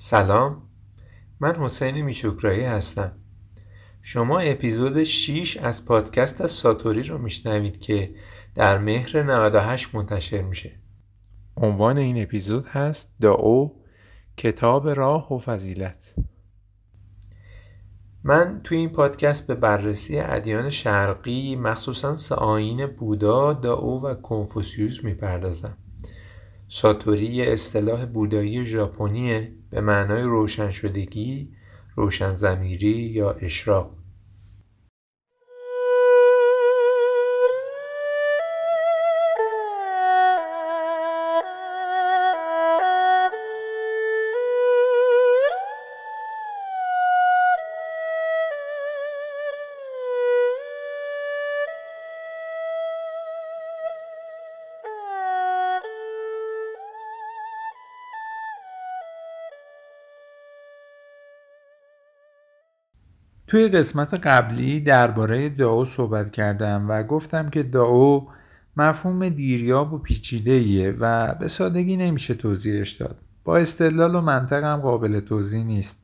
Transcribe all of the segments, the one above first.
سلام. من حسین میشوکرایی هستم. شما اپیزود 6 از پادکست ساتوری رو میشنوید که در مهر 98 منتشر میشه. عنوان این اپیزود هست داو کتاب راه و فضیلت. من توی این پادکست به بررسی ادیان شرقی مخصوصا سه بودا، داو و کنفوسیوس می‌پردازم. ساتوری اصطلاح بودایی ژاپنیه. به معنای روشن شدگی، روشن زمیری یا اشراق. توی قسمت قبلی درباره داو صحبت کردم و گفتم که داو مفهوم دیریاب و پیچیده و به سادگی نمیشه توضیحش داد. با استدلال و منطق هم قابل توضیح نیست.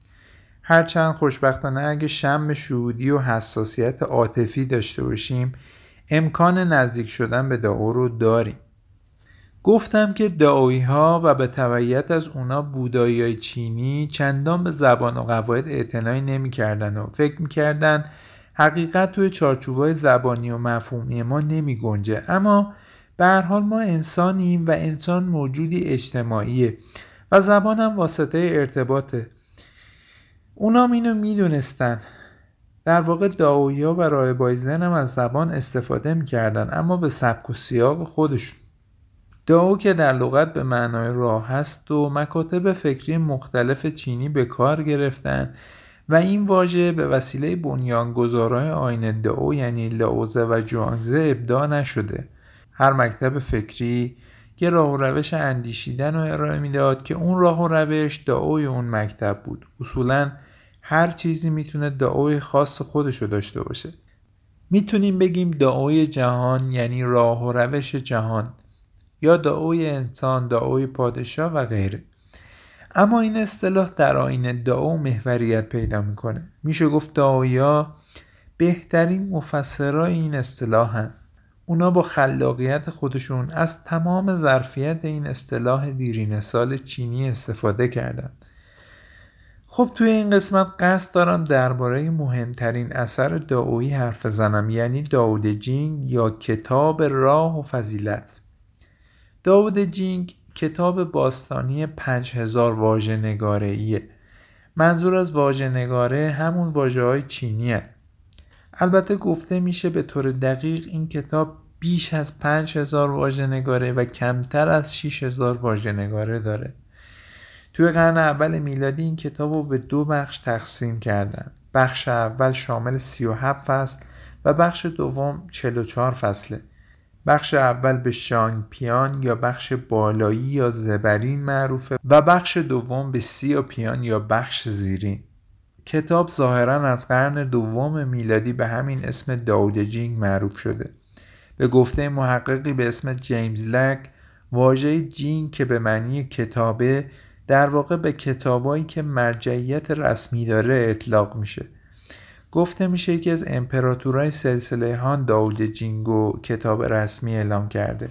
هرچند خوشبختانه اگه شم شهودی و حساسیت عاطفی داشته باشیم امکان نزدیک شدن به داو رو داریم. گفتم که دعایی ها و به تبعیت از اونا بودایی های چینی چندان به زبان و قواعد اعتنایی نمی کردن و فکر می کردن حقیقت توی های زبانی و مفهومی ما نمی گنجه اما به هر حال ما انسانیم و انسان موجودی اجتماعیه و زبان هم واسطه ارتباطه. اونام اینو می‌دونستن. در واقع داویی ها و راه زن هم از زبان استفاده می‌کردن اما به سبک و سیاق خودشون. داو که در لغت به معنای راه هست و مکاتب فکری مختلف چینی به کار گرفتن و این واژه به وسیله بنیانگذارای آین داو یعنی لاوزه و جوانگزه ابداع نشده. هر مکتب فکری یه راه و روش اندیشیدن و ارائه می‌داد که اون راه و روش دعوی اون مکتب بود. اصولا هر چیزی می‌تونه دعوی خاص خودشو داشته باشه. می‌تونیم بگیم دعوی جهان یعنی راه و روش جهان. یا دعوی انسان دعوی پادشاه و غیره. اما این اصطلاح در آین دعو محوریت پیدا می‌کنه. میشه گفت ها بهترین مفسرای این اصطلاح هن. اونا با خلاقیت خودشون از تمام ظرفیت این اصطلاح دیرین سال چینی استفاده کردن. خب توی این قسمت قصد دارم درباره مهمترین اثر داویی حرف زنم یعنی داود جین یا کتاب راه و فضیلت. داود جینگ کتاب باستانی 5000 واژه نگاره. منظور از واژه نگاره همون واژه های چینی البته گفته میشه به طور دقیق این کتاب بیش از 5000 واژه نگاره و کمتر از 6000 واژه نگاره داره. توی قرن اول میلادی این کتاب رو به دو بخش تقسیم کردن. بخش اول شامل 37 فصل و بخش دوم 44 فصله. بخش اول به شانگ پیان یا بخش بالایی یا زبرین معروفه و بخش دوم به سیا پیان یا بخش زیرین. کتاب ظاهرا از قرن دوم میلادی به همین اسم داود جینگ معروف شده. به گفته محققی به اسم جیمز لک واژه جینگ که به معنی کتابه در واقع به کتابایی که مرجعیت رسمی داره اطلاق میشه. گفته میشه یکی از امپراتورای سلسله هان داود جینگو کتاب رسمی اعلام کرده.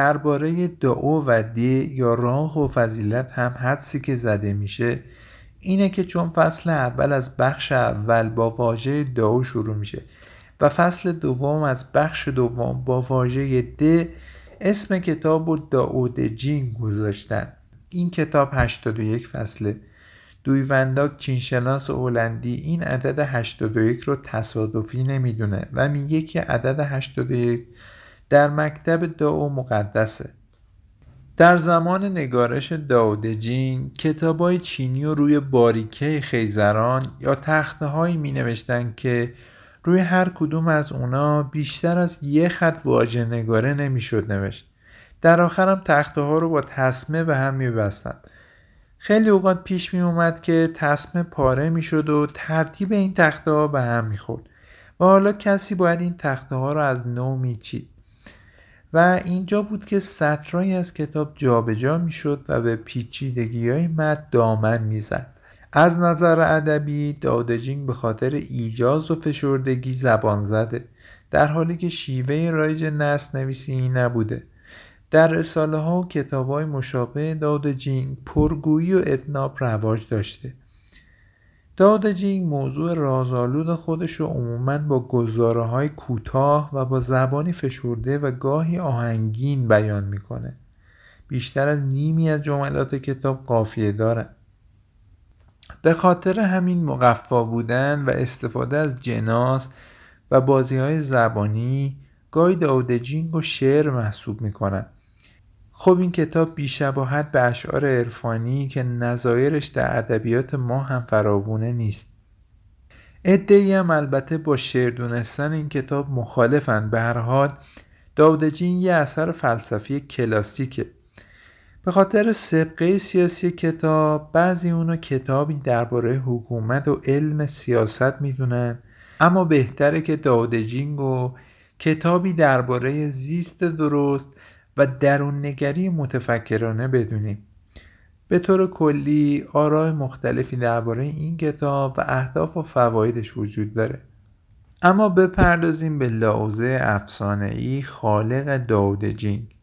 درباره دعو و دی یا راه و فضیلت هم حدسی که زده میشه اینه که چون فصل اول از بخش اول با واژه دعو شروع میشه و فصل دوم از بخش دوم با واژه د اسم کتاب و داود جین گذاشتن. این کتاب 81 فصله. دویونداک چینشناس هلندی این عدد 81 رو تصادفی نمی‌دونه و میگه که عدد 81 در مکتب داو مقدسه در زمان نگارش داودجین کتابای چینی و روی باریکه خیزران یا تخته هایی می نوشتن که روی هر کدوم از اونا بیشتر از یه خط واژه نگاره نمی‌شد نوشت در آخرم تخته ها رو با تسمه به هم می بستن. خیلی اوقات پیش می اومد که تسمه پاره می شد و ترتیب این تخته ها به هم می خورد و حالا کسی باید این تخته ها رو از نو می چید. و اینجا بود که سطرهایی از کتاب جابجا می‌شد و به پیچیدگی های مد دامن می‌زد. از نظر ادبی دادجینگ به خاطر ایجاز و فشردگی زبان زده در حالی که شیوه رایج نسل نویسی نبوده. در رساله ها و کتاب های مشابه دادجینگ پرگویی و اتناب رواج داشته. دادجینگ موضوع رازآلود خودش رو عموما با گزاره های کوتاه و با زبانی فشرده و گاهی آهنگین بیان می‌کنه. بیشتر از نیمی از جملات کتاب قافیه دارن به خاطر همین مقفا بودن و استفاده از جناس و بازی های زبانی گاهی داودجینگ و شعر محسوب می‌کنن. خب این کتاب بیشباهت به اشعار عرفانی که نظایرش در ادبیات ما هم فراوونه نیست. ادهی هم البته با شعر دونستن این کتاب مخالفن. به هر حال داودجین یه اثر فلسفی کلاسیکه. به خاطر سبقه سیاسی کتاب بعضی اونو کتابی درباره حکومت و علم سیاست می‌دونن. اما بهتره که داودجینگ و کتابی درباره زیست درست و درون نگری متفکرانه بدونیم. به طور کلی آرای مختلفی درباره این کتاب و اهداف و فوایدش وجود داره. اما بپردازیم به لاوزه افسانه ای خالق داود جینگ.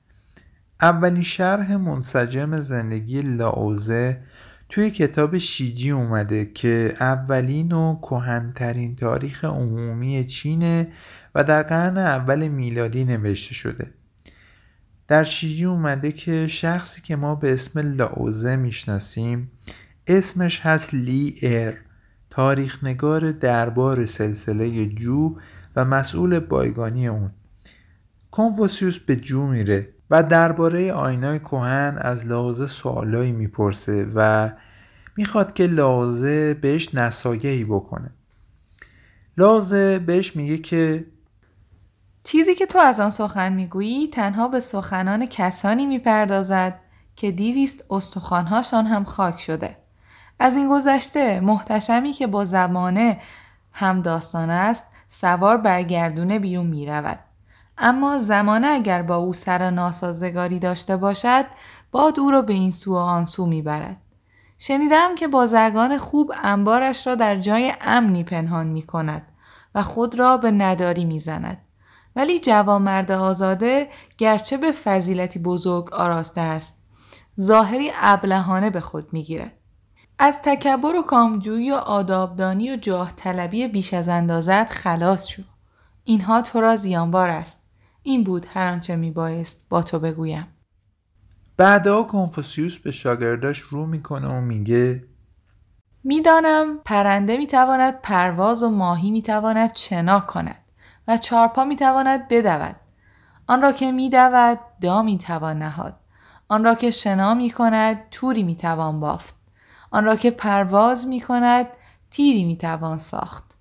اولین شرح منسجم زندگی لاوزه توی کتاب شیجی اومده که اولین و کهنترین تاریخ عمومی چینه و در قرن اول میلادی نوشته شده. در شیجی اومده که شخصی که ما به اسم لاوزه می‌شناسیم اسمش هست لی ار تاریخ نگار دربار سلسله جو و مسئول بایگانی اون. کنفوسیوس به جو میره و درباره آینای کوهن از لاوزه سوالایی می‌پرسه و می‌خواد که لاوزه بهش نصایحی بکنه. لاوزه بهش میگه که چیزی که تو از آن سخن می‌گویی تنها به سخنان کسانی می‌پردازد که دیریست استخوانهاشان هم خاک شده. از این گذشته محتشمی که با زمانه هم داستان است سوار برگردونه بیرون می رود. اما زمانه اگر با او سر ناسازگاری داشته باشد باد او را به این سو و آن سو می برد. شنیدم که بازرگان خوب انبارش را در جای امنی پنهان می کند و خود را به نداری می زند. ولی مرد آزاده گرچه به فضیلتی بزرگ آراسته است. ظاهری ابلهانه به خود می‌گیرد. از تکبر و کامجویی و آدابدانی و جاه طلبی بیش از اندازت خلاص شو. اینها تو را زیانبار است. این بود هر آنچه میبایست با تو بگویم. بعدها کنفوسیوس به شاگرداش رو می‌کنه و میگه می‌دانم پرنده می‌تواند پرواز و ماهی می‌تواند شنا کند. و چارپا می تواند بدود. آن را که می دود دا می توان نهاد. آن را که شنا می کند توری می توان بافت. آن را که پرواز می کند تیری می توان ساخت.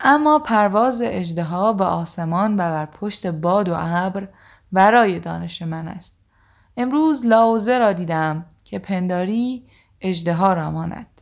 اما پرواز اجده به آسمان و بر پشت باد و ابر برای دانش من است. امروز لاوزه را دیدم که پنداری اجده را ماند.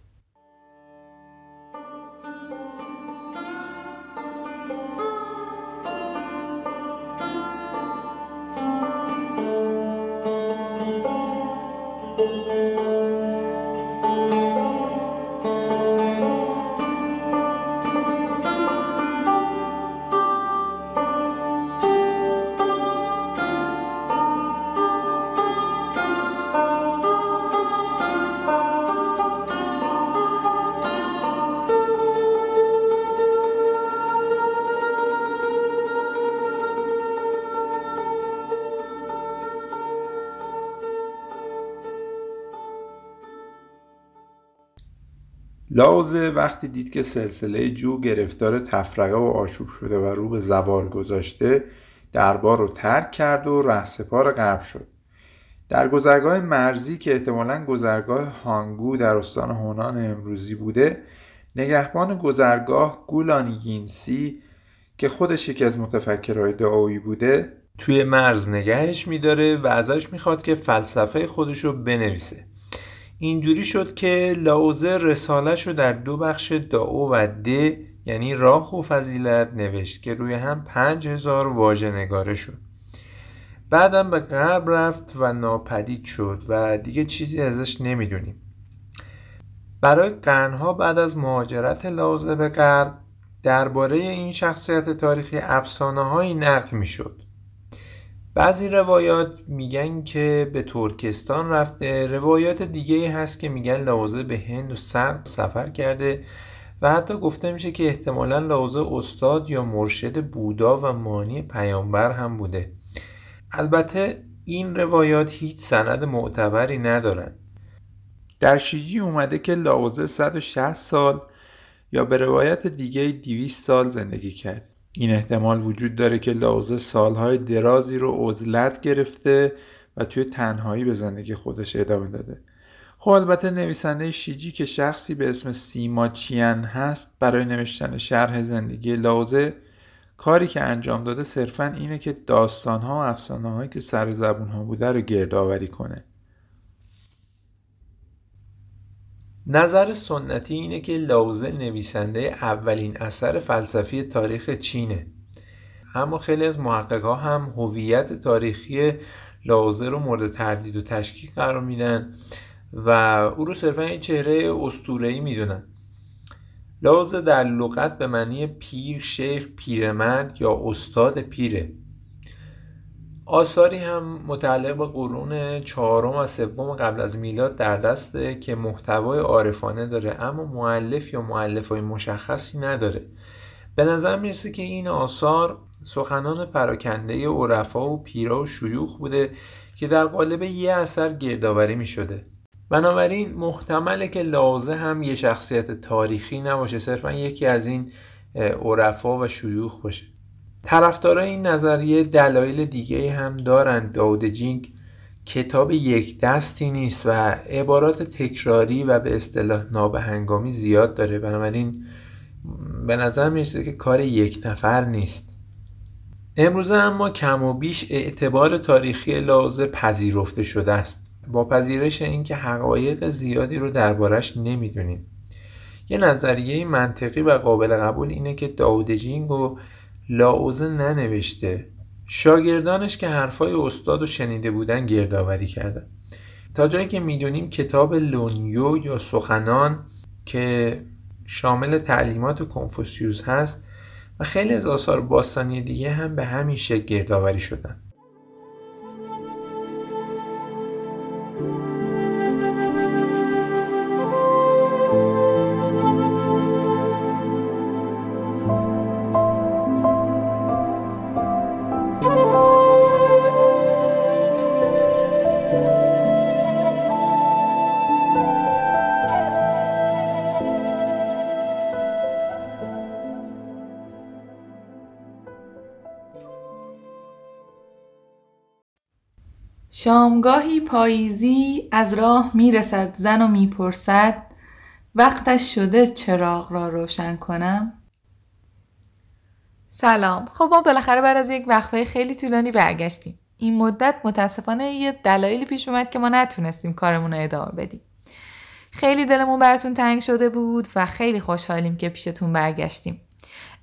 لاوزه وقتی دید که سلسله جو گرفتار تفرقه و آشوب شده و رو به زوال گذاشته دربار رو ترک کرد و رهسپار غرب شد. در گذرگاه مرزی که احتمالا گذرگاه هانگو در استان هونان امروزی بوده نگهبان گذرگاه گولانیگینسی که خودش یکی از متفکرهای دعایی بوده توی مرز نگهش میداره و ازش می‌خواد که فلسفه خودش رو بنویسه. اینجوری شد که لاوزه رسالش رو در دو بخش داو و د یعنی راه و فضیلت نوشت که روی هم پنج هزار واژه نگاره شد. بعدم به غرب رفت و ناپدید شد و دیگه چیزی ازش نمی‌دونیم. برای قرنها بعد از مهاجرت لاوزه به غرب درباره این شخصیت تاریخی افسانه هایی نقل می‌شد. بعضی روایات میگن که به ترکستان رفته. روایات دیگه هست که میگن لاوزه به هند و سرد سفر کرده و حتی گفته میشه که احتمالا لاوزه استاد یا مرشد بودا و مانی پیامبر هم بوده. البته این روایات هیچ سند معتبری ندارن. در شیجی اومده که لاوزه 160 سال یا به روایت دیگه 200 سال زندگی کرد. این احتمال وجود داره که لاوزه سالهای درازی رو عزلت گرفته و توی تنهایی به زندگی خودش ادامه داده. خب البته نویسنده شیجی که شخصی به اسم سیما چیان هست برای نوشتن شرح زندگی لاوزه کاری که انجام داده صرفا اینه که داستانها و افسانه هایی که سر زبون ها بوده رو گردآوری کنه. نظر سنتی اینه که لاوزه نویسنده اولین اثر فلسفی تاریخ چینه. اما خیلی از محققا هم هویت تاریخی لاوزه رو مورد تردید و تشکیک قرار میدن و او رو صرفا این چهره اسطوره‌ای می‌دونن. لاوزه در لغت به معنی پیر، شیخ، پیرمرد یا استاد پیره. آثاری هم متعلق به قرون چهارم و سوم قبل از میلاد در دسته که محتوای عارفانه داره اما معلف یا معلف های مشخصی نداره. به نظر می‌رسه که این آثار سخنان پراکنده عرفا و پیرا و شیوخ بوده که در قالب یه اثر گردآوری می شده بنابراین محتمله که لازه هم یه شخصیت تاریخی نباشه صرفا یکی از این عرفا و شیوخ باشه. طرفدارای این نظریه دلایل دیگه هم دارند داود جینگ کتاب یک دستی نیست و عبارات تکراری و به اصطلاح نابهنگامی زیاد داره. بنابراین به نظر می‌رسه که کار یک نفر نیست. امروزه اما کم و بیش اعتبار تاریخی لاوزه پذیرفته شده است. با پذیرش اینکه حقایق زیادی رو دربارش نمی‌دونیم. یه نظریه منطقی و قابل قبول اینه که دائو ده جینگ و لاوزه ننوشته. شاگردانش که حرفای استاد و شنیده بودن گردآوری کردن. تا جایی که می‌دونیم کتاب لونیو یا سخنان که شامل تعلیمات کنفوسیوس هست و خیلی از آثار باستانی دیگه هم به همین شکل گردآوری شدن. شامگاهی پاییزی از راه می‌رسد زن و می‌پرسد وقتش شده چراغ را روشن کنم. سلام. خب ما بالاخره بعد از یک وقفه خیلی طولانی برگشتیم. این مدت متاسفانه یه دلایلی پیش اومد که ما نتونستیم کارمون رو ادامه بدیم. خیلی دلمون براتون تنگ شده بود و خیلی خوشحالیم که پیشتون برگشتیم.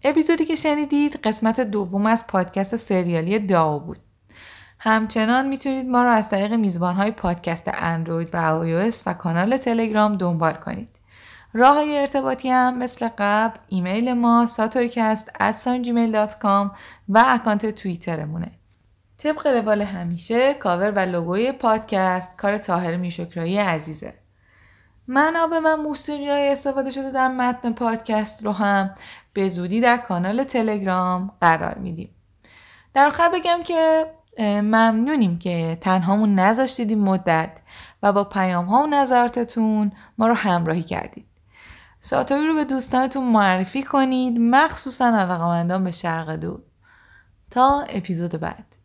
اپیزودی که شنیدید قسمت دوم از پادکست سریالی داو بود. همچنان می‌تونید ما رو از طریق میزبان های پادکست اندروید و iOS و کانال تلگرام دنبال کنید. راه های ارتباطی هم مثل قبل ایمیل ما ساتوریکست و اکانت توییترمونه. طبق روال همیشه کاور و لوگوی پادکست کار تاهر میشکرایی عزیزه. منابع و موسیقی های استفاده شده در متن پادکست رو هم به زودی در کانال تلگرام قرار میدیم. در آخر بگم که ممنونیم که تنهامون نذاشتید این مدت و با پیام ها و نظراتتون ما رو همراهی کردید. ساتوری رو به دوستانتون معرفی کنید مخصوصا علاقمندان به شرق دور تا اپیزود بعد